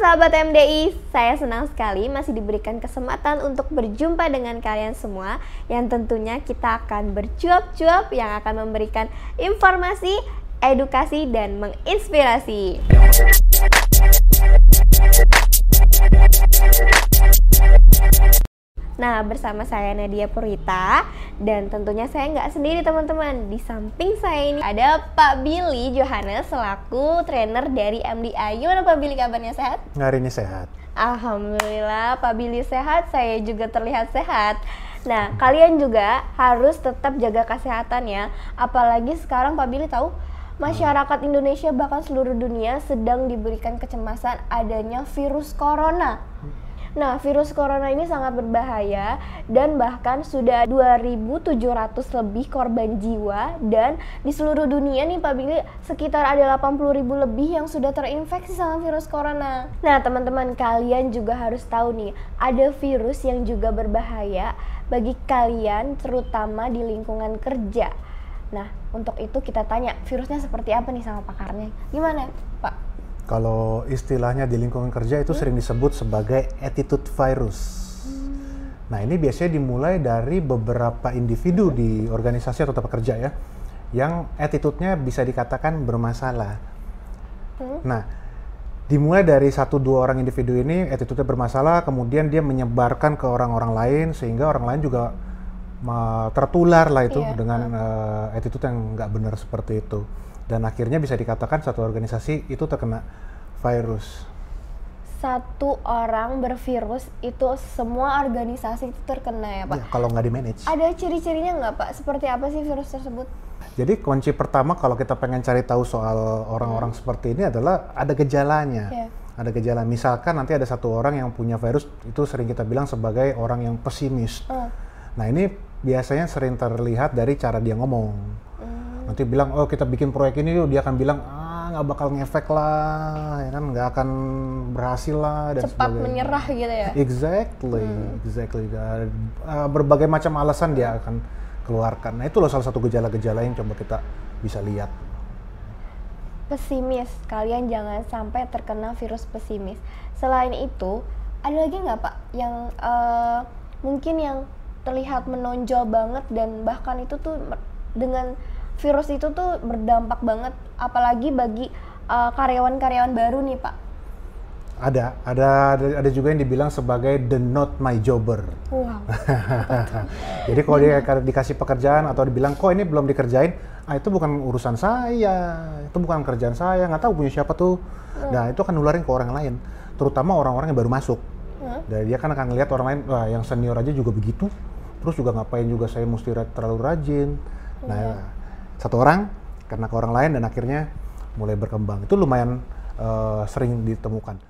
sahabat MDI, saya senang sekali masih diberikan kesempatan untuk berjumpa dengan kalian semua yang tentunya kita akan bercuap-cuap yang akan memberikan informasi, edukasi, dan menginspirasi. Nah, bersama saya Nadia Purita dan tentunya saya nggak sendiri teman-teman. Di samping saya ini ada Pak Billy Johannes selaku trainer dari MDI. Gimana Pak Billy kabarnya sehat? Hari ini sehat. Alhamdulillah Pak Billy sehat, saya juga terlihat sehat. Nah, kalian juga harus tetap jaga kesehatan ya. Apalagi sekarang Pak Billy tahu masyarakat Indonesia bahkan seluruh dunia sedang diberikan kecemasan adanya virus corona. Nah, virus corona ini sangat berbahaya dan bahkan sudah 2.700 lebih korban jiwa dan di seluruh dunia nih Pak Billy sekitar ada 80.000 lebih yang sudah terinfeksi sama virus corona. Nah, teman-teman kalian juga harus tahu nih, ada virus yang juga berbahaya bagi kalian terutama di lingkungan kerja. Nah, untuk itu kita tanya virusnya seperti apa nih sama pakarnya. Gimana? Kalau istilahnya di lingkungan kerja itu hmm? sering disebut sebagai attitude virus. Nah ini biasanya dimulai dari beberapa individu di organisasi atau tempat kerja ya, yang attitude-nya bisa dikatakan bermasalah. Hmm? Nah dimulai dari satu dua orang individu ini attitude-nya bermasalah, kemudian dia menyebarkan ke orang-orang lain sehingga orang lain juga tertular lah itu yeah. dengan uh, attitude yang nggak benar seperti itu dan akhirnya bisa dikatakan satu organisasi itu terkena virus. Satu orang bervirus itu semua organisasi itu terkena ya pak? Ya, kalau nggak di manage. Ada ciri-cirinya nggak pak? Seperti apa sih virus tersebut? Jadi kunci pertama kalau kita pengen cari tahu soal orang-orang hmm. seperti ini adalah ada gejalanya. Yeah. Ada gejala. Misalkan nanti ada satu orang yang punya virus itu sering kita bilang sebagai orang yang pesimis. Uh. Nah ini biasanya sering terlihat dari cara dia ngomong. Nanti bilang oh kita bikin proyek ini dia akan bilang ah nggak bakal ngefek lah ya kan? Nggak akan berhasil lah dan cepat sebagainya. menyerah gitu ya? Exactly hmm. exactly uh, berbagai macam alasan dia akan keluarkan. Nah itu loh salah satu gejala-gejala yang coba kita bisa lihat. Pesimis. Kalian jangan sampai terkena virus pesimis. Selain itu ada lagi nggak pak yang uh, mungkin yang terlihat menonjol banget dan bahkan itu tuh dengan virus itu tuh berdampak banget apalagi bagi uh, karyawan-karyawan uh, baru nih Pak. Ada, ada, ada, juga yang dibilang sebagai the not my jobber. Wow. Jadi kalau dia dikasih pekerjaan atau dibilang kok ini belum dikerjain, ah itu bukan urusan saya, itu bukan kerjaan saya, nggak tahu punya siapa tuh. Hmm. Nah itu akan nularin ke orang lain, terutama orang-orang yang baru masuk. Hmm. Dan dia kan akan lihat orang lain, wah yang senior aja juga begitu, terus juga ngapain juga saya mesti terlalu rajin. Nah hmm satu orang karena ke orang lain dan akhirnya mulai berkembang. Itu lumayan uh, sering ditemukan.